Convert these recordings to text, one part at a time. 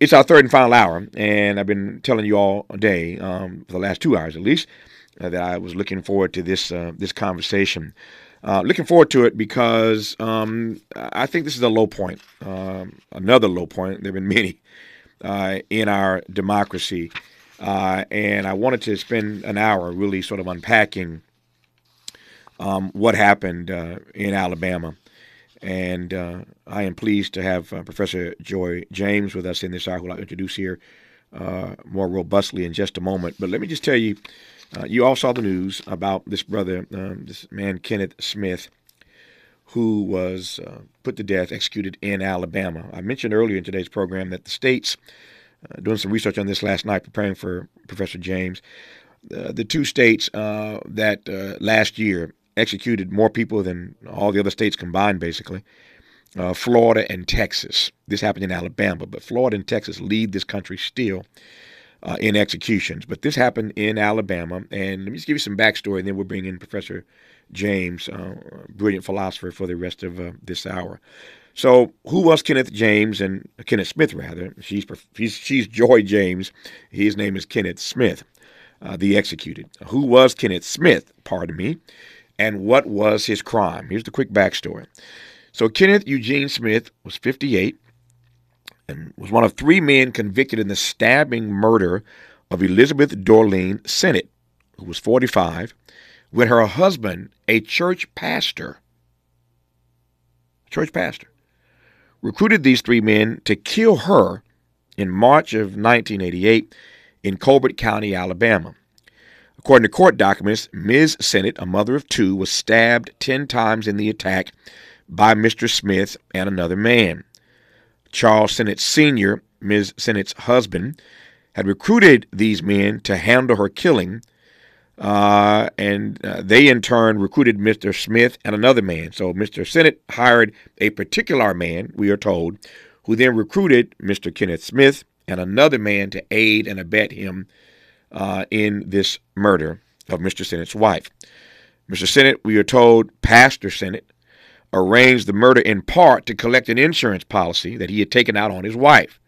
it's our third and final hour, and I've been telling you all day, um, for the last two hours at least, uh, that I was looking forward to this uh, this conversation. Uh, looking forward to it because um, I think this is a low point, um, another low point. There have been many uh, in our democracy, uh, and I wanted to spend an hour really sort of unpacking um, what happened uh, in Alabama. And uh, I am pleased to have uh, Professor Joy James with us in this hour, who I'll introduce here uh, more robustly in just a moment. But let me just tell you, uh, you all saw the news about this brother, um, this man Kenneth Smith, who was uh, put to death, executed in Alabama. I mentioned earlier in today's program that the states, uh, doing some research on this last night, preparing for Professor James, the two states that last year executed more people than all the other states combined, basically. Uh, Florida and Texas. This happened in Alabama, but Florida and Texas lead this country still uh, in executions. But this happened in Alabama. And let me just give you some backstory, and then we'll bring in Professor James, uh, brilliant philosopher, for the rest of uh, this hour. So, who was Kenneth James and Kenneth Smith, rather? She's, she's Joy James. His name is Kenneth Smith, uh, the executed. Who was Kenneth Smith? Pardon me and what was his crime. Here's the quick backstory. So, Kenneth Eugene Smith was 58 and was one of three men convicted in the stabbing murder of Elizabeth Dorlene Sennett, who was 45, when her husband, a church pastor, church pastor, recruited these three men to kill her in March of 1988 in Colbert County, Alabama. According to court documents, Ms. Sennett, a mother of two, was stabbed 10 times in the attack by Mr. Smith and another man. Charles Sennett Sr., Ms. Sennett's husband, had recruited these men to handle her killing, uh, and uh, they in turn recruited Mr. Smith and another man. So Mr. Sennett hired a particular man, we are told, who then recruited Mr. Kenneth Smith and another man to aid and abet him uh, in this murder of Mr. Sennett's wife. Mr. Sennett, we are told, Pastor Sennett, arranged the murder in part to collect an insurance policy that he had taken out on his wife.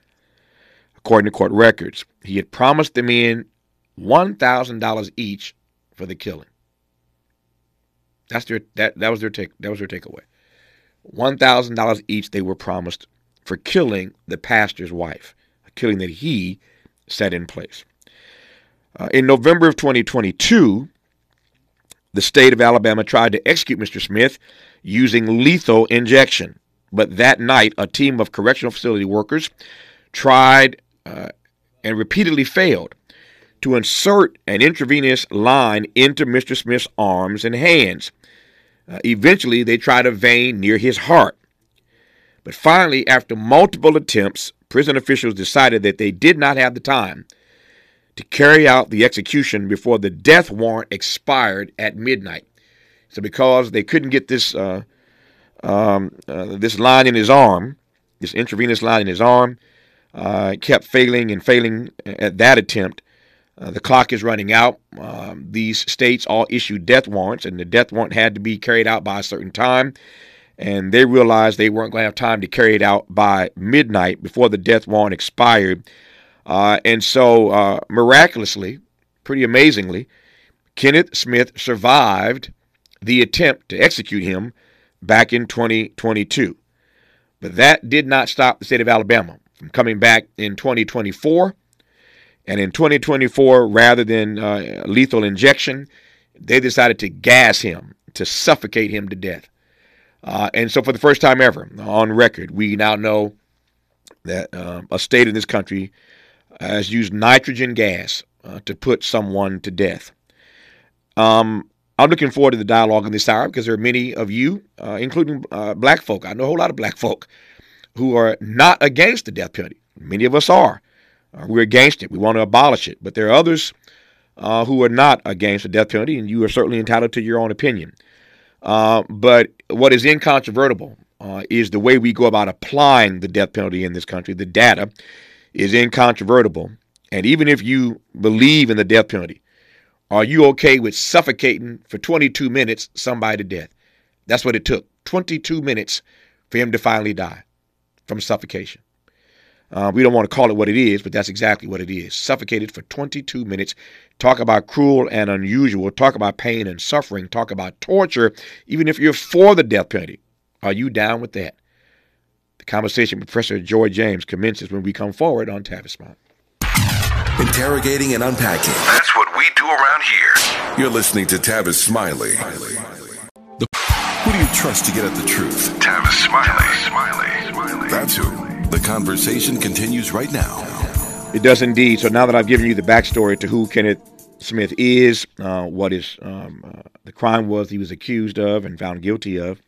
According to court records, he had promised the men $1,000 each for the killing. That's their that that was their take that was their takeaway. One thousand dollars each they were promised for killing the pastor's wife, a killing that he set in place. Uh, in November of 2022, the state of Alabama tried to execute Mr. Smith using lethal injection. But that night, a team of correctional facility workers tried uh, and repeatedly failed to insert an intravenous line into Mr. Smith's arms and hands. Uh, eventually, they tried a vein near his heart. But finally, after multiple attempts, prison officials decided that they did not have the time to carry out the execution before the death warrant expired at midnight. So, because they couldn't get this uh, um, uh, this line in his arm, this intravenous line in his arm, uh, kept failing and failing at that attempt. Uh, the clock is running out. Um, these states all issued death warrants, and the death warrant had to be carried out by a certain time. And they realized they weren't going to have time to carry it out by midnight before the death warrant expired. Uh, and so, uh, miraculously, pretty amazingly, Kenneth Smith survived the attempt to execute him back in 2022. But that did not stop the state of Alabama from coming back in 2024. And in 2024, rather than uh, lethal injection, they decided to gas him, to suffocate him to death. Uh, and so, for the first time ever on record, we now know that uh, a state in this country has used nitrogen gas uh, to put someone to death. Um, I'm looking forward to the dialogue in this hour because there are many of you, uh, including uh, black folk. I know a whole lot of black folk who are not against the death penalty. Many of us are. Uh, we're against it. We want to abolish it. But there are others uh, who are not against the death penalty, and you are certainly entitled to your own opinion. Uh, but what is incontrovertible is the way we go about applying the death penalty in this country, the data is incontrovertible. And even if you believe in the death penalty, are you okay with suffocating for 22 minutes somebody to death? That's what it took 22 minutes for him to finally die from suffocation. Uh, we don't want to call it what it is, but that's exactly what it is. Suffocated for 22 minutes. Talk about cruel and unusual. Talk about pain and suffering. Talk about torture, even if you're for the death penalty. Are you down with that? The conversation with Professor Joy James commences when we come forward on Tavis Smiley. Interrogating and unpacking. That's what we do around here. You're listening to Tavis Smiley. The, who do you trust to get at the truth? Tavis Smiley. Smiley. Smiley. That's who. The conversation continues right now. It does indeed. So now that I've given you the backstory to who Kenneth Smith is, uh, what his um, uh, the crime was he was accused of and found guilty of,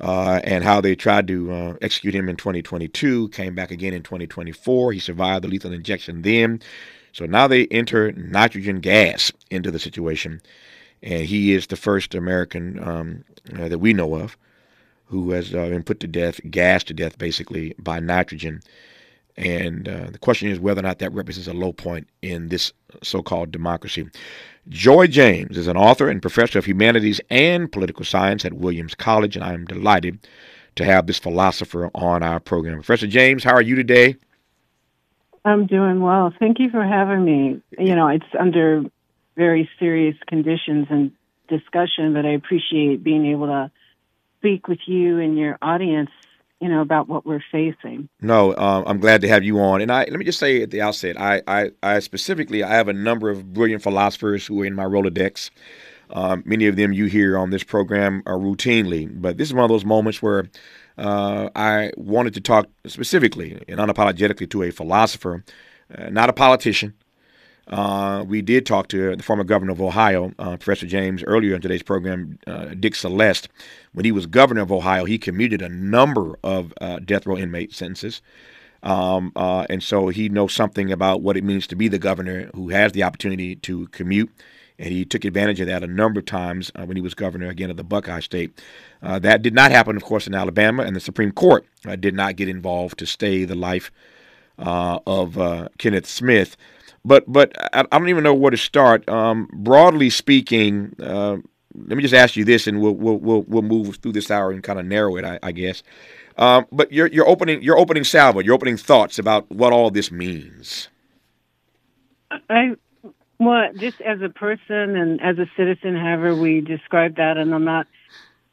uh, and how they tried to uh, execute him in 2022, came back again in 2024. He survived the lethal injection then. So now they enter nitrogen gas into the situation, and he is the first American um, uh, that we know of who has uh, been put to death, gassed to death basically by nitrogen. And uh, the question is whether or not that represents a low point in this so called democracy. Joy James is an author and professor of humanities and political science at Williams College, and I am delighted to have this philosopher on our program. Professor James, how are you today? I'm doing well. Thank you for having me. You know, it's under very serious conditions and discussion, but I appreciate being able to speak with you and your audience, you know, about what we're facing. No, um, I'm glad to have you on. And I let me just say at the outset, I, I, I specifically I have a number of brilliant philosophers who are in my Rolodex. Um, many of them you hear on this program are routinely, but this is one of those moments where uh, I wanted to talk specifically and unapologetically to a philosopher, uh, not a politician, uh, we did talk to the former governor of Ohio, uh, Professor James, earlier in today's program, uh, Dick Celeste. When he was governor of Ohio, he commuted a number of uh, death row inmate sentences. Um, uh, and so he knows something about what it means to be the governor who has the opportunity to commute. And he took advantage of that a number of times when he was governor, again, of the Buckeye State. that did not happen, of course, in Alabama, and the Supreme Court did not get involved to stay the life of Kenneth Smith. But but I, don't even know where to start. Um, broadly speaking, uh, let me just ask you this, and we'll we'll we'll, we'll move through this hour and kind of narrow it, I, I guess. Um, but your your opening your opening salvo, your opening thoughts about what all this means. I well, just as a person and as a citizen, however we describe that, and I'm not,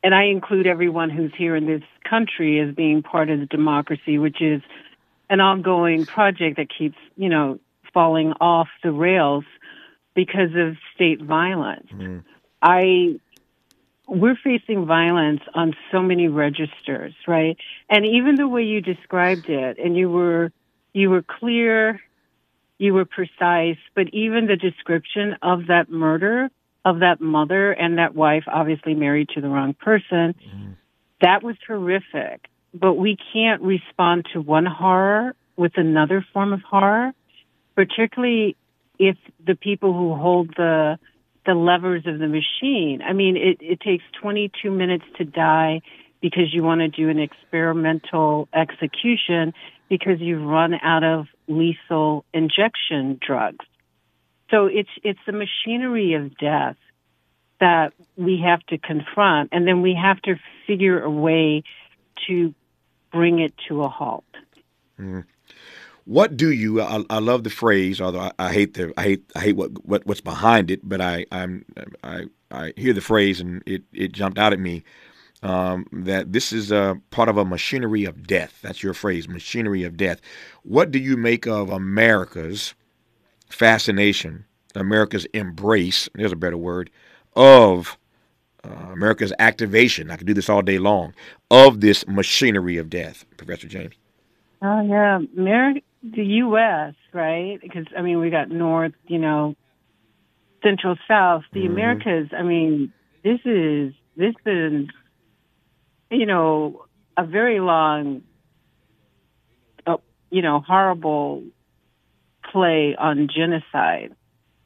and I include everyone who's here in this country as being part of the democracy, which is an ongoing project that keeps, you know, falling off the rails because of state violence. Mm. I we're facing violence on so many registers, right? And even the way you described it, and you were you were clear, you were precise, but even the description of that murder of that mother and that wife, obviously married to the wrong person, mm. that was horrific. But we can't respond to one horror with another form of horror particularly if the people who hold the the levers of the machine. I mean, it, it takes 22 minutes to die because you want to do an experimental execution because you've run out of lethal injection drugs. So it's it's the machinery of death that we have to confront, and then we have to figure a way to bring it to a halt. Mm. What do you? I, I love the phrase, although I, I, hate the I hate I hate what, what what's behind it. But I I'm I I hear the phrase and it it jumped out at me um, that this is a part of a machinery of death. That's your phrase, machinery of death. What do you make of America's fascination, America's embrace? There's a better word of uh, America's activation. I could do this all day long of this machinery of death, Professor James. Oh yeah, America, the U.S. right? Because I mean, we got North, you know, Central, South. The mm-hmm. Americas. I mean, this is this is, you know, a very long, uh, you know, horrible play on genocide.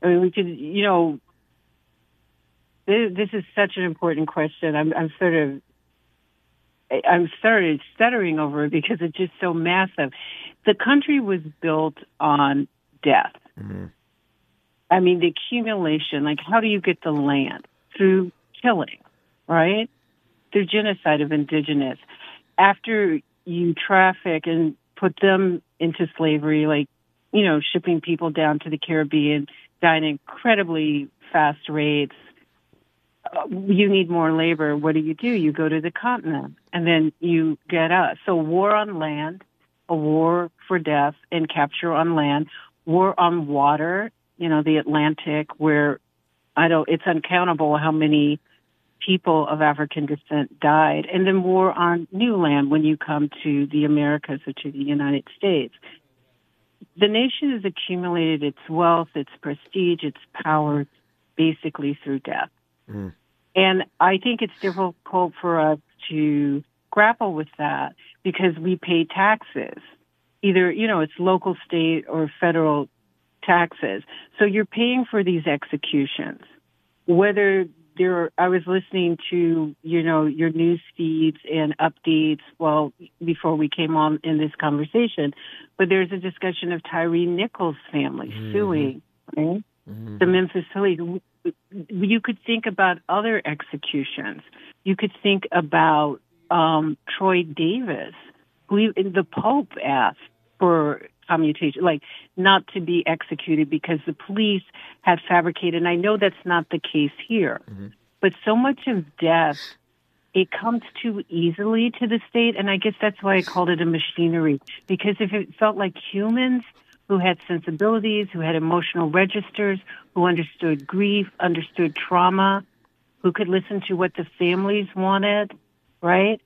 I mean, we could, you know, this, this is such an important question. I'm, I'm sort of I'm started stuttering over it because it's just so massive. The country was built on death. Mm-hmm. I mean, the accumulation, like how do you get the land? Through killing, right? Through genocide of indigenous. After you traffic and put them into slavery, like, you know, shipping people down to the Caribbean, dying incredibly fast rates. Uh, you need more labor. What do you do? You go to the continent and then you get us. So war on land, a war for death and capture on land, war on water, you know, the Atlantic where I don't, it's uncountable how many people of African descent died, and then war on new land when you come to the Americas or to the United States. The nation has accumulated its wealth, its prestige, its power basically through death. Mm. And I think it's difficult for us to grapple with that because we pay taxes. Either, you know, it's local, state, or federal taxes. So you're paying for these executions. Whether there, I was listening to, you know, your news feeds and updates, well, before we came on in this conversation, but there's a discussion of Tyre Nichols' family mm-hmm. suing, right? Mm-hmm. The Memphis police. You could think about other executions. You could think about um, Troy Davis, who the Pope asked for commutation, like not to be executed because the police had fabricated. And I know that's not the case here, mm-hmm. but so much of death, it comes too easily to the state. And I guess that's why I called it a machinery because if it felt like humans who had sensibilities, who had emotional registers, who understood grief, understood trauma, who could listen to what the families wanted, right?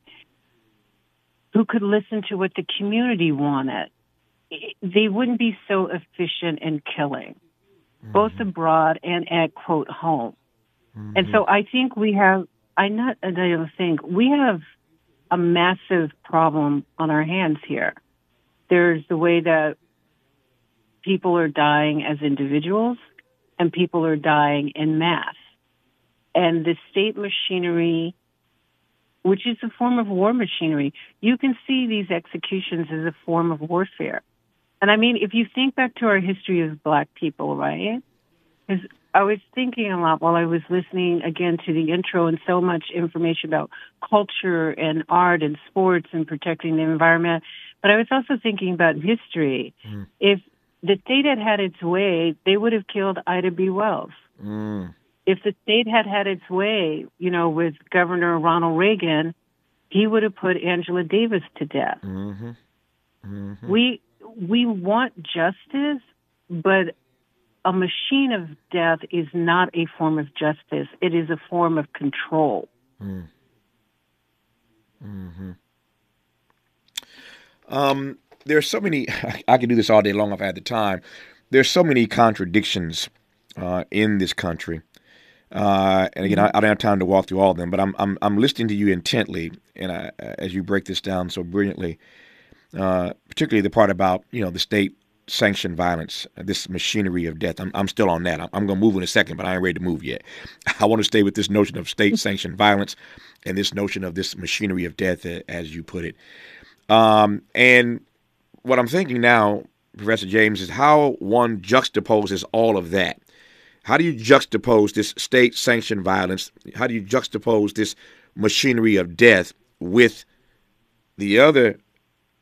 Who could listen to what the community wanted they wouldn't be so efficient in killing, mm-hmm. both abroad and at quote home. Mm-hmm. And so I think we have, I not, I don't think we have a massive problem on our hands here. There's the way that people are dying as individuals and people are dying in mass. And the state machinery, which is a form of war machinery, you can see these executions as a form of warfare. And I mean, if you think back to our history as black people, right? Because I was thinking a lot while I was listening again to the intro and so much information about culture and art and sports and protecting the environment. But I was also thinking about history. Mm. If the state had had its way, they would have killed Ida B. Wells. Mm. If the state had had its way, you know, with Governor Ronald Reagan, he would have put Angela Davis to death. Mm-hmm. Mm-hmm. We we want justice, but a machine of death is not a form of justice. It is a form of control. Mm. Hmm. Um, there are so many. I could do this all day long if I had the time. There's so many contradictions uh, in this country. Uh, and again, I, I, don't have time to walk through all of them, but I'm I'm, I'm listening to you intently, and I, as you break this down so brilliantly. Uh, particularly the part about you know the state sanctioned violence, this machinery of death. I'm, I'm still on that. I'm, I'm going to move in a second, but I ain't ready to move yet. I want to stay with this notion of state sanctioned violence and this notion of this machinery of death, as you put it. Um, and what I'm thinking now, Professor James, is how one juxtaposes all of that. How do you juxtapose this state sanctioned violence? How do you juxtapose this machinery of death with the other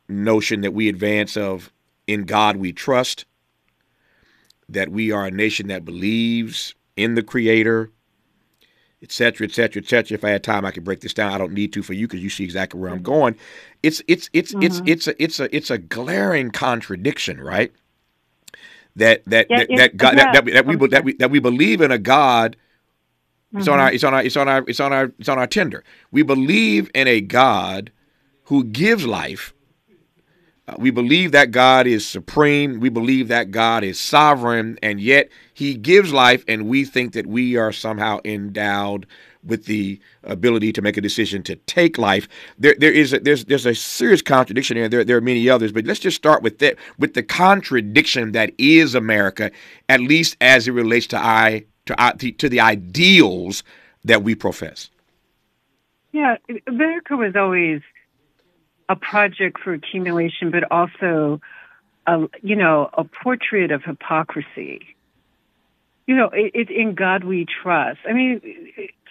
notion that we advance of in God we trust, that we are a nation that believes in the Creator, etc., etc., etc. If I had time, I could break this down. I don't need to for you because you see exactly where I'm mm-hmm. going. It's it's it's mm-hmm. it's it's a it's a it's a glaring contradiction, right? That that yeah, that, that, God, yeah. that, that, that we that we that we believe in a God. It's mm-hmm. on our it's on our it's on our it's on our it's on our tender. We believe in a God who gives life uh, we believe that God is supreme. We believe that God is sovereign, and yet He gives life, and we think that we are somehow endowed with the ability to make a decision to take life. There, there is a, there's there's a serious contradiction here. There, there are many others, but let's just start with that with the contradiction that is America, at least as it relates to I to to the ideals that we profess. Yeah, America was always a project for accumulation, but also, a, you know, a portrait of hypocrisy. you know, it, it's in God we trust. I mean,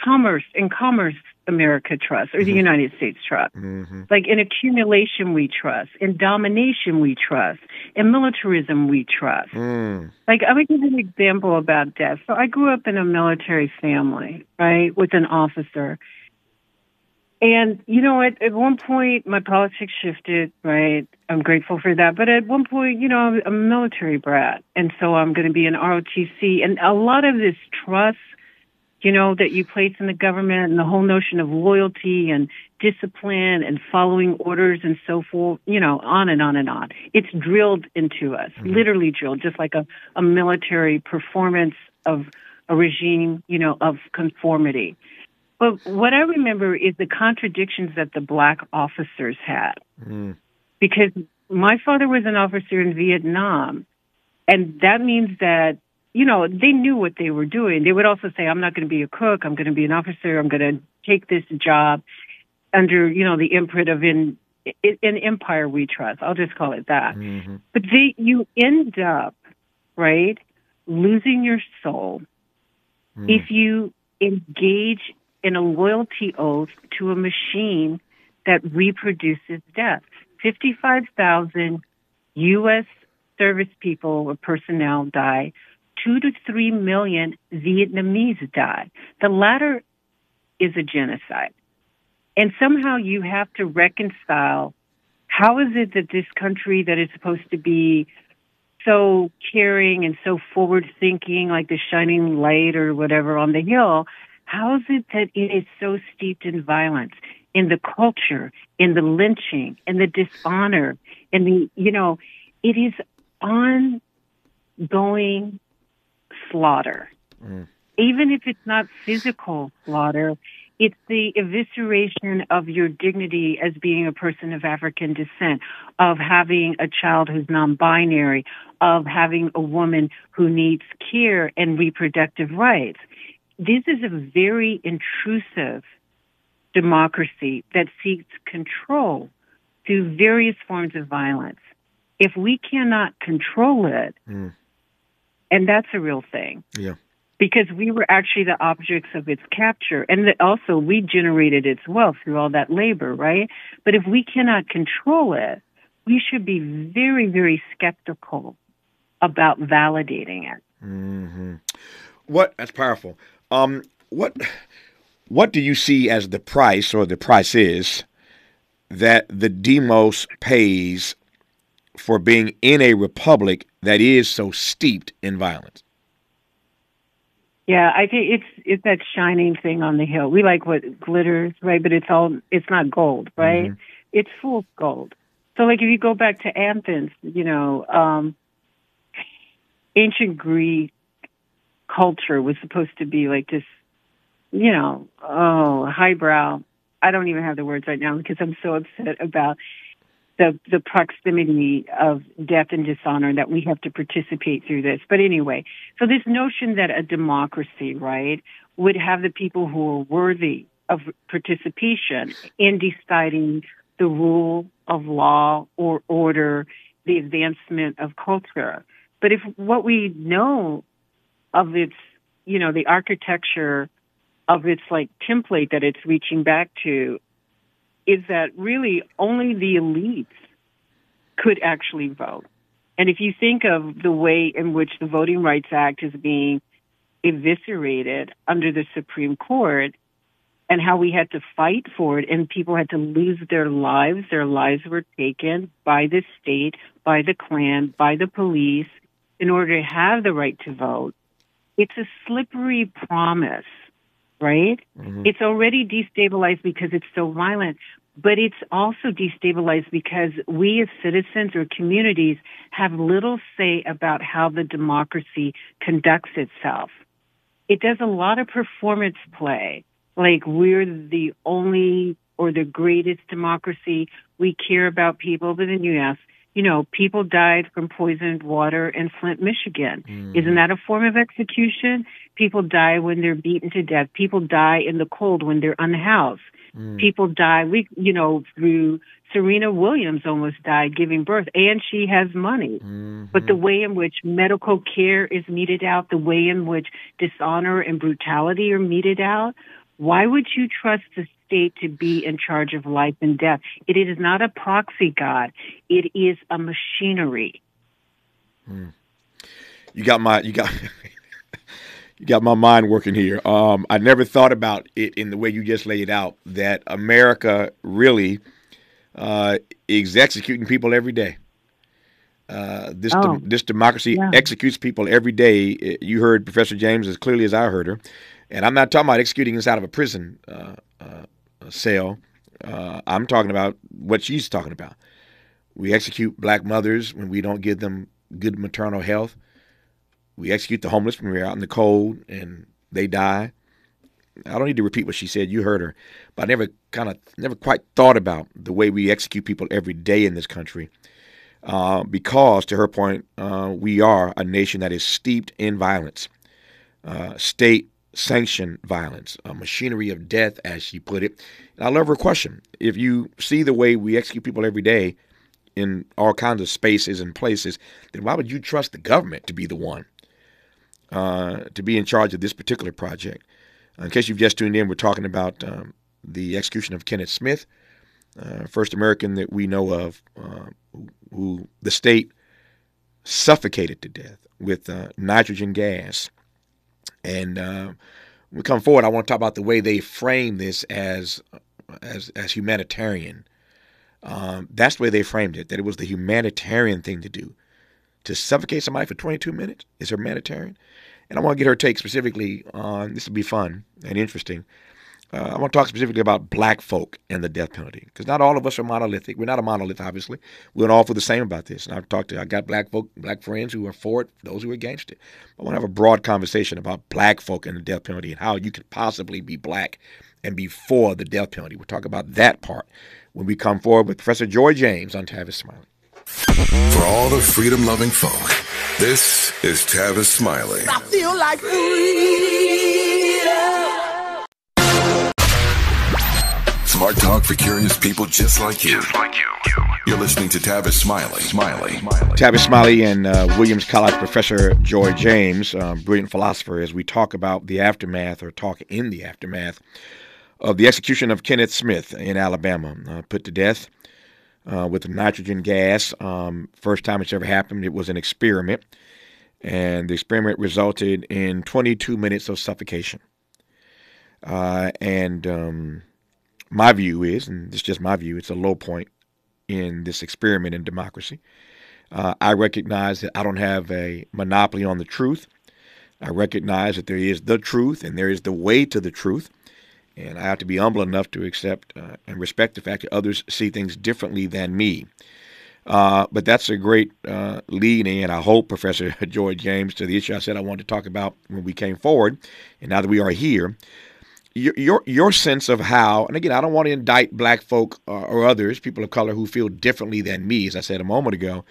commerce, in commerce, America trusts, or the United States trust. Mm-hmm. Like in accumulation, we trust. In domination, we trust. In militarism, we trust. Mm. Like, I would give an example about death. So I grew up in a military family, right, with an officer. And, you know, at, at one point, my politics shifted, right? I'm grateful for that. But at one point, you know, I'm a military brat. And so I'm going to be an ROTC. And a lot of this trust, you know, that you place in the government and the whole notion of loyalty and discipline and following orders and so forth, you know, on and on and on. It's drilled into us, mm-hmm. literally drilled, just like a, a military performance of a regime, you know, of conformity. But what I remember is the contradictions that the black officers had. Mm. Because my father was an officer in Vietnam, and that means that, you know, they knew what they were doing. They would also say, I'm not going to be a cook, I'm going to be an officer, I'm going to take this job under, you know, the imprint of in an empire we trust. I'll just call it that. Mm-hmm. But they, you end up, right, losing your soul Mm. if you engage in a loyalty oath to a machine that reproduces death. 55,000 U.S. service people or personnel die. Two to three million Vietnamese die. The latter is a genocide. And somehow you have to reconcile how is it that this country that is supposed to be so caring and so forward thinking, like the shining light or whatever on the hill, how is it that it is so steeped in violence, in the culture, in the lynching, in the dishonor, in the, you know, it is ongoing slaughter. Mm. Even if it's not physical slaughter, it's the evisceration of your dignity as being a person of African descent, of having a child who's non-binary, of having a woman who needs care and reproductive rights. This is a very intrusive democracy that seeks control through various forms of violence. If we cannot control it, Mm. and that's a real thing, Yeah. because we were actually the objects of its capture and that also we generated its wealth through all that labor right but if we cannot control it we should be very very skeptical about validating it hmm What? That's powerful. Um, what? What do you see as the price, or the price is, that the demos pays for being in a republic that is so steeped in violence? yeah i think it's it's that shining thing on the hill we like what glitters right but it's all it's not gold right Mhm. it's fool's gold so like if you go back to athens you know um ancient greek culture was supposed to be like this you know oh highbrow i don't even have the words right now because i'm so upset about the the proximity of death and dishonor that we have to participate through this. But anyway, so this notion that a democracy, right, would have the people who are worthy of participation in deciding the rule of law or order, the advancement of culture. But if what we know of its, you know, the architecture of its like template that it's reaching back to is that really only the elites could actually vote. And if you think of the way in which the Voting Rights Act is being eviscerated under the Supreme Court and how we had to fight for it and people had to lose their lives, their lives were taken by the state, by the Klan, by the police in order to have the right to vote. It's a slippery promise right? Mhm. It's already destabilized because it's so violent, but it's also destabilized because we as citizens or communities have little say about how the democracy conducts itself. It does a lot of performance play, like we're the only or the greatest democracy. We care about people, but then you ask, you know, people died from poisoned water in Flint, Michigan. Isn't that a form of execution? People die when they're beaten to death. People die in the cold when they're unhoused. Mm. People die. We, you know, through Serena Williams almost died giving birth, and she has money. Mm-hmm. But the way in which medical care is meted out, the way in which dishonor and brutality are meted out, why would you trust the state to be in charge of life and death? It is not a proxy God. It is a machinery. Mm. You got my you got you got my mind working here. Um, I never thought about it in the way you just laid out that America really uh, is executing people every day. Uh, this oh, de- this democracy yeah. executes people every day. You heard Professor James as clearly as I heard her, and I'm not talking about executing inside of a prison uh, uh cell. Uh, I'm talking about what she's talking about. We execute black mothers when we don't give them good maternal health. We execute the homeless when we're out in the cold and they die. I don't need to repeat what she said. You heard her, but I never kind of never quite thought about the way we execute people every day in this country. Uh, because, to her point, uh, we are a nation that is steeped in violence, uh, state sanctioned violence, a machinery of death, as she put it. And I love her question. If you see the way we execute people every day in all kinds of spaces and places, then why would you trust the government to be the one uh, to be in charge of this particular project? In case you've just tuned in, we're talking about um, the execution of Kenneth Smith, uh, first American that we know of uh, who, who, the state suffocated to death with uh, nitrogen gas. And uh, we come forward, I want to talk about the way they frame this as as as humanitarian. Um, that's the way they framed it. That it was the humanitarian thing to do. To suffocate somebody for 22 minutes is humanitarian. And I want to get her take specifically on this will be fun and interesting. Uh, I want to talk specifically about black folk and the death penalty because not all of us are monolithic. We're not a monolith, obviously. We're not all feel the same about this. And I've talked to, I got black folk, black friends who are for it, those who are against it. I want to have a broad conversation about black folk and the death penalty and how you could possibly be black and be for the death penalty. We'll talk about that part when we come forward with Professor Joy James on Tavis Smiley. For all the freedom loving folk, this is Tavis Smiley. I feel like freedom. Smart talk for curious people just like you. Just like you. You're listening to Tavis Smiley. Smiley. Tavis Smiley and uh, Williams College professor Joy James, um, brilliant philosopher, as we talk about the aftermath or talk in the aftermath of the execution of Kenneth Smith in Alabama, uh, put to death uh, with nitrogen gas. Um, first time it's ever happened, it was an experiment. And the experiment resulted in 22 minutes of suffocation. Uh, and um, my view is, and it's just my view, it's a low point in this experiment in democracy. Uh, I recognize that I don't have a monopoly on the truth. I recognize that there is the truth and there is the way to the truth. And I have to be humble enough to accept uh, and respect the fact that others see things differently than me. Uh, but that's a great uh, lead in, I hope, Professor Joy James, to the issue I said I wanted to talk about when we came forward. And now that we are here, your, your, your sense of how, and again, I don't want to indict black folk uh, or others, people of color who feel differently than me, as I said a moment ago.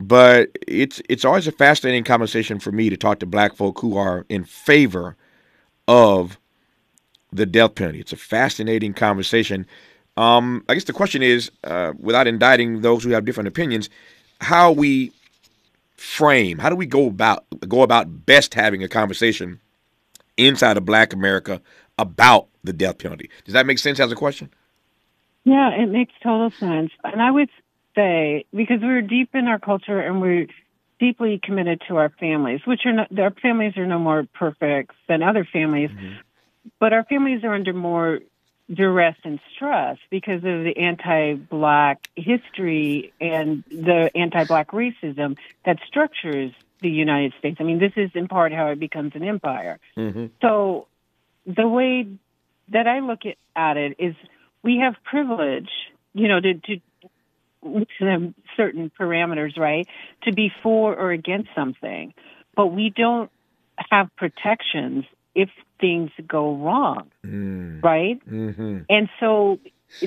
But it's it's always a fascinating conversation for me to talk to black folk who are in favor of the death penalty. It's a fascinating conversation. Um, I guess the question is, uh, without indicting those who have different opinions, how we frame, how do we go about go about best having a conversation inside of Black America about the death penalty? Does that make sense as a question? Yeah, it makes total sense. And I would say because we're deep in our culture and we're deeply committed to our families, which are not, our families are no more perfect than other families. Mm-hmm but our families are under more duress and stress because of the anti-black history and the anti-black racism that structures the United States. I mean, this is in part how it becomes an empire. Mm-hmm. So the way that I look at it is we have privilege, you know, to, to within certain parameters, right, to be for or against something, but we don't have protections if things go wrong, mm. right? Mm-hmm. And so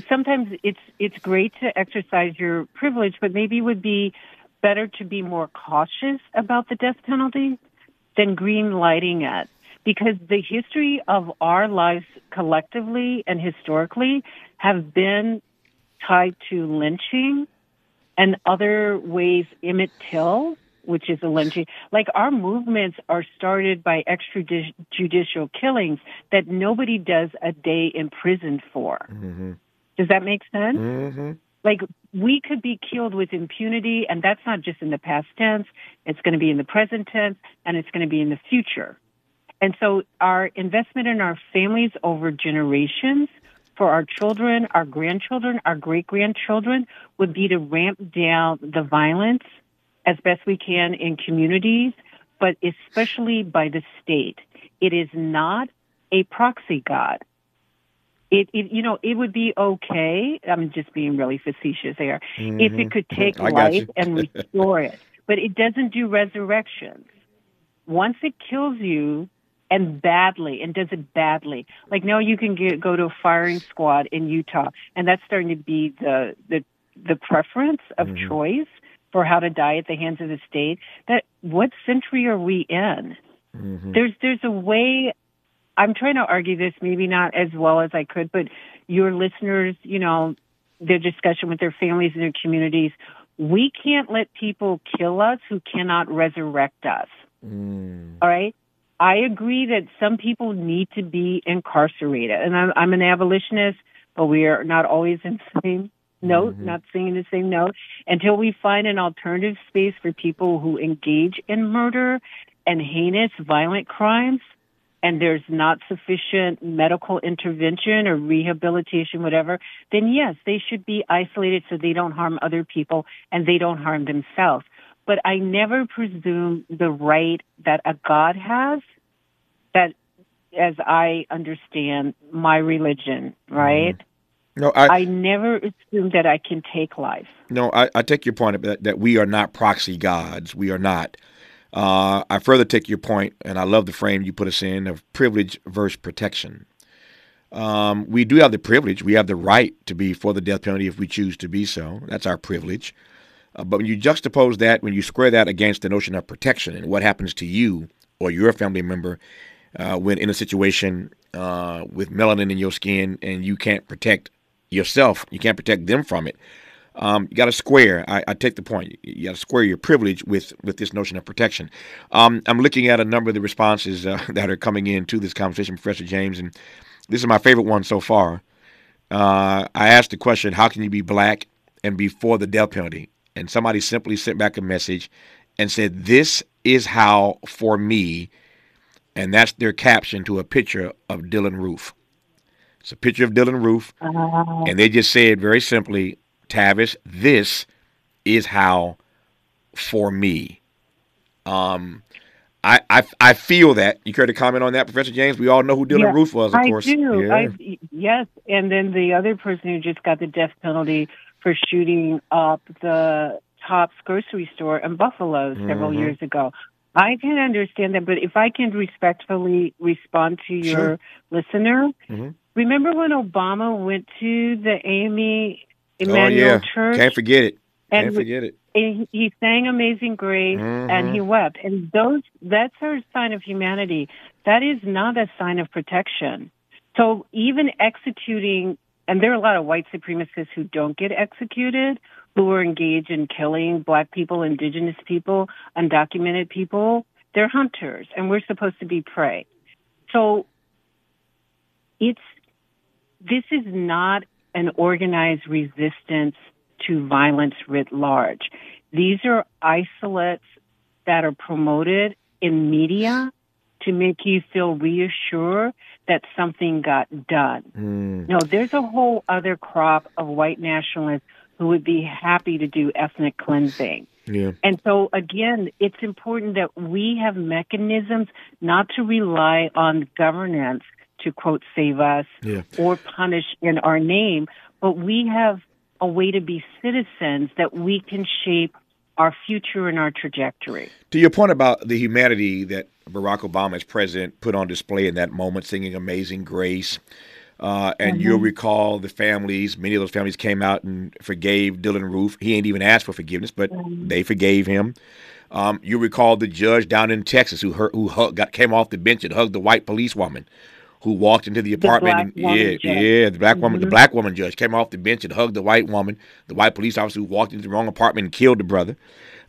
sometimes it's it's great to exercise your privilege, but maybe it would be better to be more cautious about the death penalty than green lighting it. Because the history of our lives collectively and historically have been tied to lynching and other ways Emmett Till, which is a lynching. Like our movements are started by extrajudicial killings that nobody does a day in prison for. Mm-hmm. Does that make sense? Mm-hmm. Like we could be killed with impunity, and that's not just in the past tense. It's going to be in the present tense, and it's going to be in the future. And so our investment in our families over generations for our children, our grandchildren, our great grandchildren would be to ramp down the violence as best we can in communities, but especially by the state. It is not a proxy God. It, it, you know, it would be okay. I'm just being really facetious there. Mm-hmm. If it could take life and restore it, but it doesn't do resurrections. Once it kills you, and badly, and does it badly. Like now, you can get, go to a firing squad in Utah, and that's starting to be the the the preference of mm-hmm. choice for how to die at the hands of the state. That what century are we in? Mm-hmm. There's there's a way I'm trying to argue this, maybe not as well as I could, but your listeners, you know, their discussion with their families and their communities, we can't let people kill us who cannot resurrect us. Mm. All right? I agree that some people need to be incarcerated. And I'm, I'm an abolitionist, but we are not always in the same note, mm-hmm. not singing the same note, until we find an alternative space for people who engage in murder and heinous violent crimes and there's not sufficient medical intervention or rehabilitation, whatever, then yes, they should be isolated so they don't harm other people and they don't harm themselves. But I never presume the right that a God has that, as I understand my religion, right? Mm-hmm. No, I, I never assume that I can take life. No, I, I take your point that, that we are not proxy gods. We are not. Uh, I further take your point, and I love the frame you put us in of privilege versus protection. Um, we do have the privilege, we have the right to be for the death penalty if we choose to be so. That's our privilege. Uh, but when you juxtapose that, when you square that against the notion of protection and what happens to you or your family member uh, when in a situation uh, with melanin in your skin and you can't protect yourself, you can't protect them from it, um, you got to square. I, I, take the point. You got to square your privilege with with this notion of protection. Um, I'm looking at a number of the responses uh, that are coming in to this conversation, Professor James, and this is my favorite one so far. Uh, I asked the question, "How can you be black and be for the death penalty?" And somebody simply sent back a message and said, "This is how for me," and that's their caption to a picture of Dylann Roof. It's a picture of Dylann Roof, uh, and they just said very simply, Tavis, this is how for me. Um, I, I, I feel that. You care to comment on that, Professor James? We all know who Dylann yeah, Roof was, of I course. Do. Yeah. I do. Yes. And then the other person who just got the death penalty for shooting up the Tops grocery store in Buffalo several mm-hmm. years ago. I can understand that, but if I can respectfully respond to your sure. listener, mm-hmm. remember when Obama went to the AME Emanuel oh, yeah. Church. Can't forget it. Can't forget it. He, he sang Amazing Grace mm-hmm. and he wept. And those that's our sign of humanity. That is not a sign of protection. So even executing and there are a lot of white supremacists who don't get executed, who are engaged in killing black people, indigenous people, undocumented people. They're hunters and we're supposed to be prey. So it's this is not an organized resistance to violence writ large. These are isolates that are promoted in media to make you feel reassured that something got done. Mm. No, there's a whole other crop of white nationalists who would be happy to do ethnic cleansing. Yeah. And so again, it's important that we have mechanisms not to rely on governance to quote save us yeah. or punish in our name, but we have a way to be citizens that we can shape our future and our trajectory. To your point about the humanity that Barack Obama as president put on display in that moment, singing Amazing Grace. Uh, and mm-hmm. you'll recall the families, many of those families came out and forgave Dylann Roof. He ain't even asked for forgiveness, but mm-hmm. they forgave him. Um, you recall the judge down in Texas who hurt, who hug, got came off the bench and hugged the white policewoman who walked into the apartment. black and, yeah, yeah, the black woman, the Mhm. black woman judge came off the bench and hugged the white woman, the white police officer who walked into the wrong apartment and killed the brother.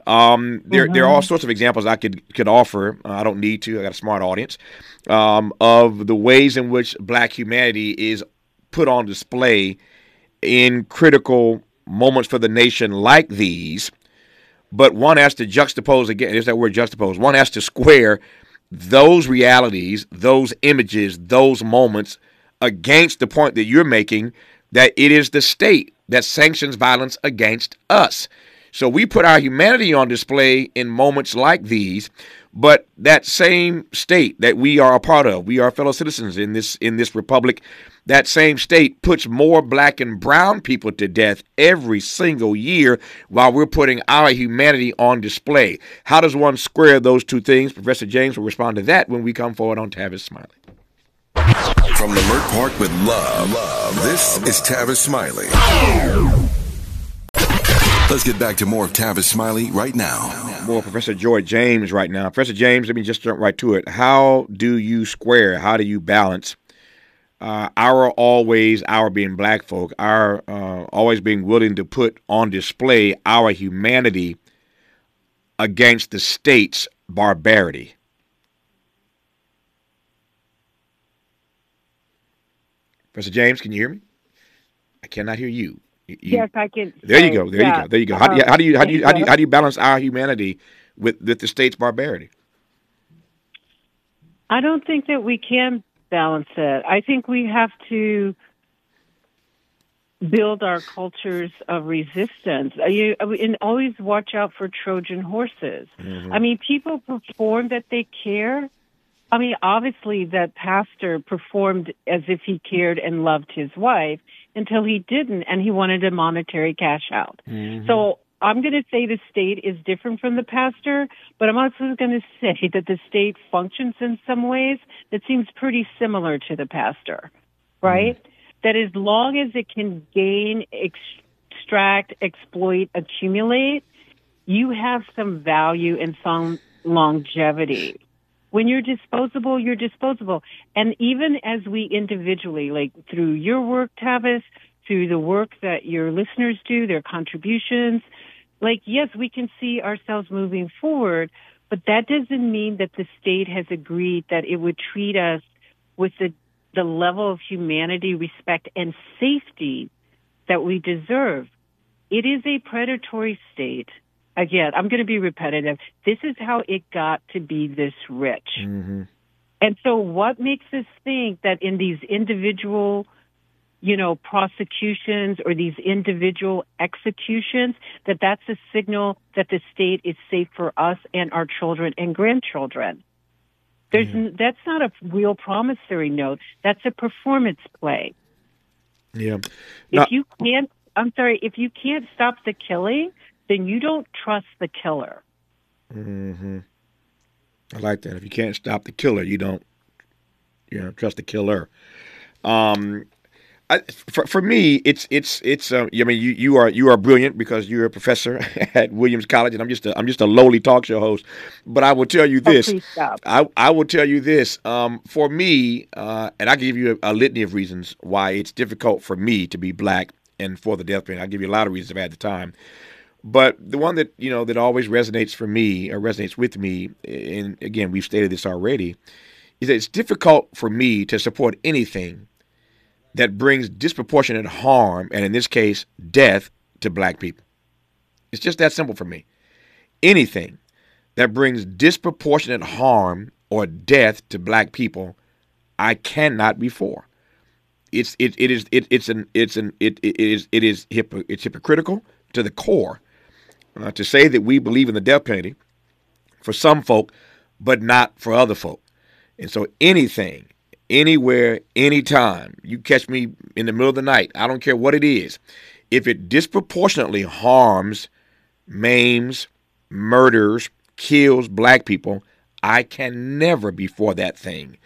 Um, there, there are all sorts of examples I could could offer. Uh, I don't need to. I got a smart audience um, of the ways in which Black humanity is put on display in critical moments for the nation like these. But one has to juxtapose again. Is that word juxtapose. One has to square those realities, those images, those moments against the point that you're making that it is the state that sanctions violence against us. So we put our humanity on display in moments like these, but that same state that we are a part of, we are fellow citizens in this in this republic, that same state puts more black and brown people to death every single year while we're putting our humanity on display. How does one square those two things? Professor James will respond to that when we come forward on Tavis Smiley. From Leimert Park with love, love. This is Tavis Smiley. Let's get back to more of Tavis Smiley right now. More Professor Joy James right now. Professor James, let me just jump right to it. How do you square, how do you balance uh, our always, our being black folk, our uh, always being willing to put on display our humanity against the state's barbarity? Professor James, can you hear me? I cannot hear you. You- Yes, I can. There you go. There yeah. you go. There you go. How do you how do you how do you how do you, how do you balance our humanity with with the state's barbarity? I don't think that we can balance it. I think we have to build our cultures of resistance. Uh, You, and always watch out for Trojan horses. I mean, people perform that they care. I mean, obviously, that pastor performed as if he cared and loved his wife until he didn't, and he wanted a monetary cash out. Mm-hmm. So I'm going to say the state is different from the pastor, but I'm also going to say that the state functions in some ways that seems pretty similar to the pastor, right? Mm-hmm. That as long as it can gain, extract, exploit, accumulate, you have some value and some longevity. When you're disposable, you're disposable. And even as we individually, like through your work, Tavis, through the work that your listeners do, their contributions, like, yes, we can see ourselves moving forward, but that doesn't mean that the state has agreed that it would treat us with the, the level of humanity, respect, and safety that we deserve. It is a predatory state. Again, I'm going to be repetitive. This is how it got to be this rich. Mm-hmm. And so what makes us think that in these individual, you know, prosecutions or these individual executions, that that's a signal that the state is safe for us and our children and grandchildren? There's, n that's not a real promissory note. That's a performance play. Yeah. If you can't, I'm sorry, if you can't stop the killing, then you don't trust the killer. Mm-hmm. I like that. If you can't stop the killer, you don't, you know, trust the killer. Um, I, for for me, it's it's it's. Uh, I mean, you you are you are brilliant because you're a professor at Williams College, and I'm just a, I'm just a lowly talk show host. But I will tell you Oh, this. stop. I, I will tell you this. Um, for me, uh, and I give you a, a litany of reasons why it's difficult for me to be black and for the death penalty. I'll give you a lot of reasons I've had the time. But the one that you know that always resonates for me or resonates with me, and again we've stated this already, is that it's difficult for me to support anything that brings disproportionate harm, and in this case, death to black people. It's just that simple for me. Anything that brings disproportionate harm or death to black people, I cannot be for. It's it, it is it, it's an it's an it, it is it is hypo, it's hypocritical to the core uh, to say that we believe in the death penalty for some folk, but not for other folk. And so anything, anywhere, anytime, you catch me in the middle of the night, I don't care what it is, if it disproportionately harms, maims, murders, kills black people, I can never be for that thing,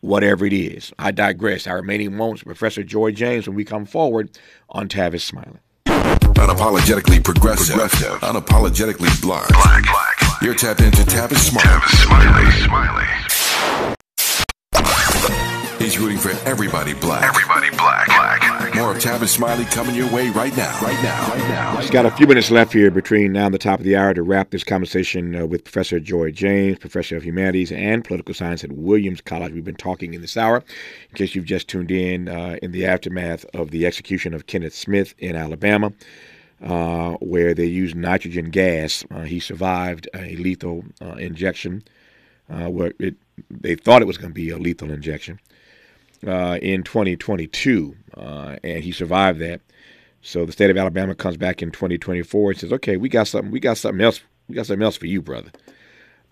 whatever it is. I digress. Our remaining moments, Professor Joy James, when we come forward on Tavis Smiley. Unapologetically progressive, unapologetically black. Black, black, black. You're tapped into Tavis Smiley. Tavis Smiley. Smiley. He's rooting for everybody black. Everybody black. Black. More of Tavis Smiley coming your way right now. Right now. Right now. Just got a few minutes left here between now and the top of the hour to wrap this conversation uh, with Professor Joy James, Professor of Humanities and Political Science at Williams College. We've been talking in this hour. In case you've just tuned in, uh, in the aftermath of the execution of Kenneth Smith in Alabama, uh, where they used nitrogen gas. Uh, he survived a lethal uh, injection, uh, where it, they thought it was going to be a lethal injection uh, in 2022, uh, and he survived that. So the state of Alabama comes back in 2024 and says, "Okay, we got something. We got something else. We got something else for you, brother."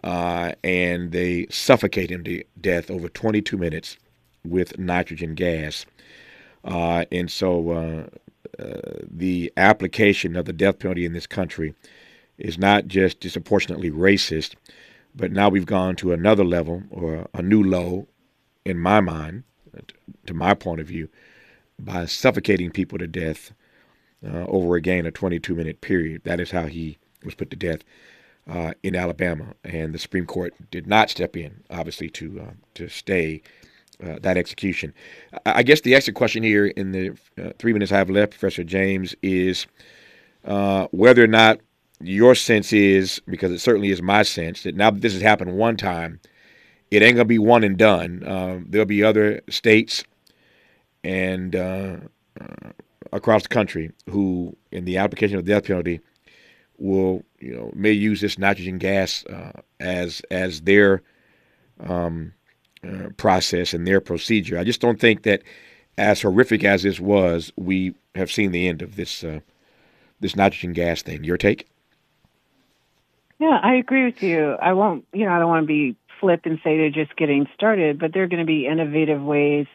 Uh, and they suffocate him to death over 22 minutes with nitrogen gas. Uh, and so the application of the death penalty in this country is not just disproportionately racist, but now we've gone to another level or a new low in my mind to my point of view, by suffocating people to death uh, over again a 22 minute period. That is how he was put to death uh, in Alabama, and the Supreme Court did not step in, obviously, to uh, to stay uh, that execution. I guess the extra question here in the uh, three minutes I have left, Professor James, is uh, whether or not your sense is, because it certainly is my sense, that now that this has happened one time, it ain't gonna be one and done. Um, there'll be other states and uh, uh, across the country who, in the application of the death penalty, will you know may use this nitrogen gas uh, as as their um, uh, process and their procedure. I just don't think that, as horrific as this was, we have seen the end of this uh, this nitrogen gas thing. Your take? Yeah, I agree with you. I won't, you know, I don't want to be flip and say they're just getting started, but they're going to be innovative ways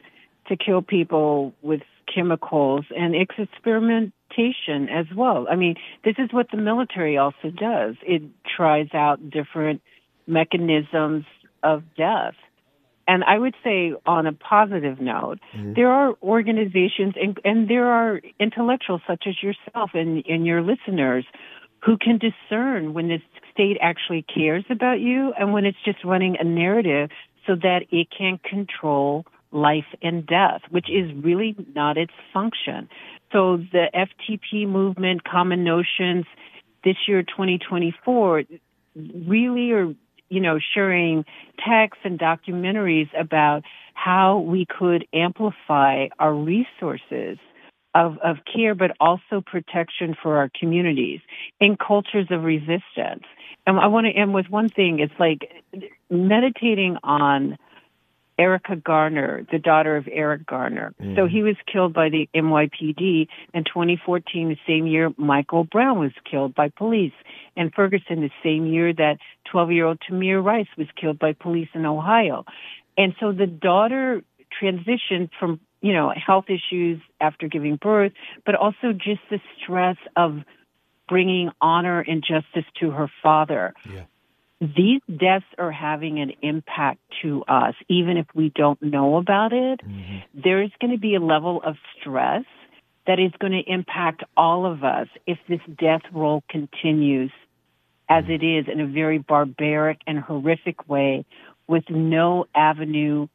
to kill people with chemicals and experimentation as well. I mean, this is what the military also does. It tries out different mechanisms of death. And I would say, on a positive note, mm-hmm. there are organizations and, and there are intellectuals such as yourself and, and your listeners who can discern when the state actually cares about you and when it's just running a narrative so that it can control life and death, which is really not its function. So the FTP movement, common notions, this year 2024 really are, you know, sharing texts and documentaries about how we could amplify our resources of, of care, but also protection for our communities in cultures of resistance. And I want to end with one thing. It's like meditating on Erica Garner, the daughter of Eric Garner. Mm. So he was killed by the NYPD in 2014, the same year Michael Brown was killed by police. And Ferguson, the same year that 12 year old Tamir Rice was killed by police in Ohio. And so the daughter transitioned from you know, health issues after giving birth, but also just the stress of bringing honor and justice to her father. Yeah. These deaths are having an impact to us, even if we don't know about it. Mm-hmm. There's going to be a level of stress that is going to impact all of us if this death roll continues as it is in a very barbaric and horrific way with no avenue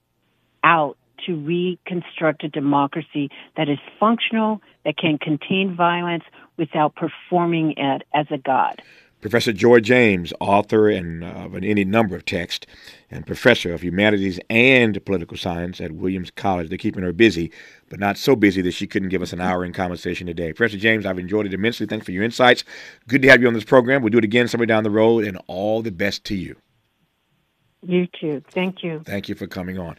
out to reconstruct a democracy that is functional, that can contain violence without performing it as a god. Professor Joy James, author and uh, of any number of texts, and professor of humanities and political science at Williams College. They're keeping her busy, but not so busy that she couldn't give us an hour in conversation today. Professor James, I've enjoyed it immensely. Thanks for your insights. Good to have you on this program. We'll do it again somewhere down the road, and all the best to you. You too. Thank you. Thank you for coming on.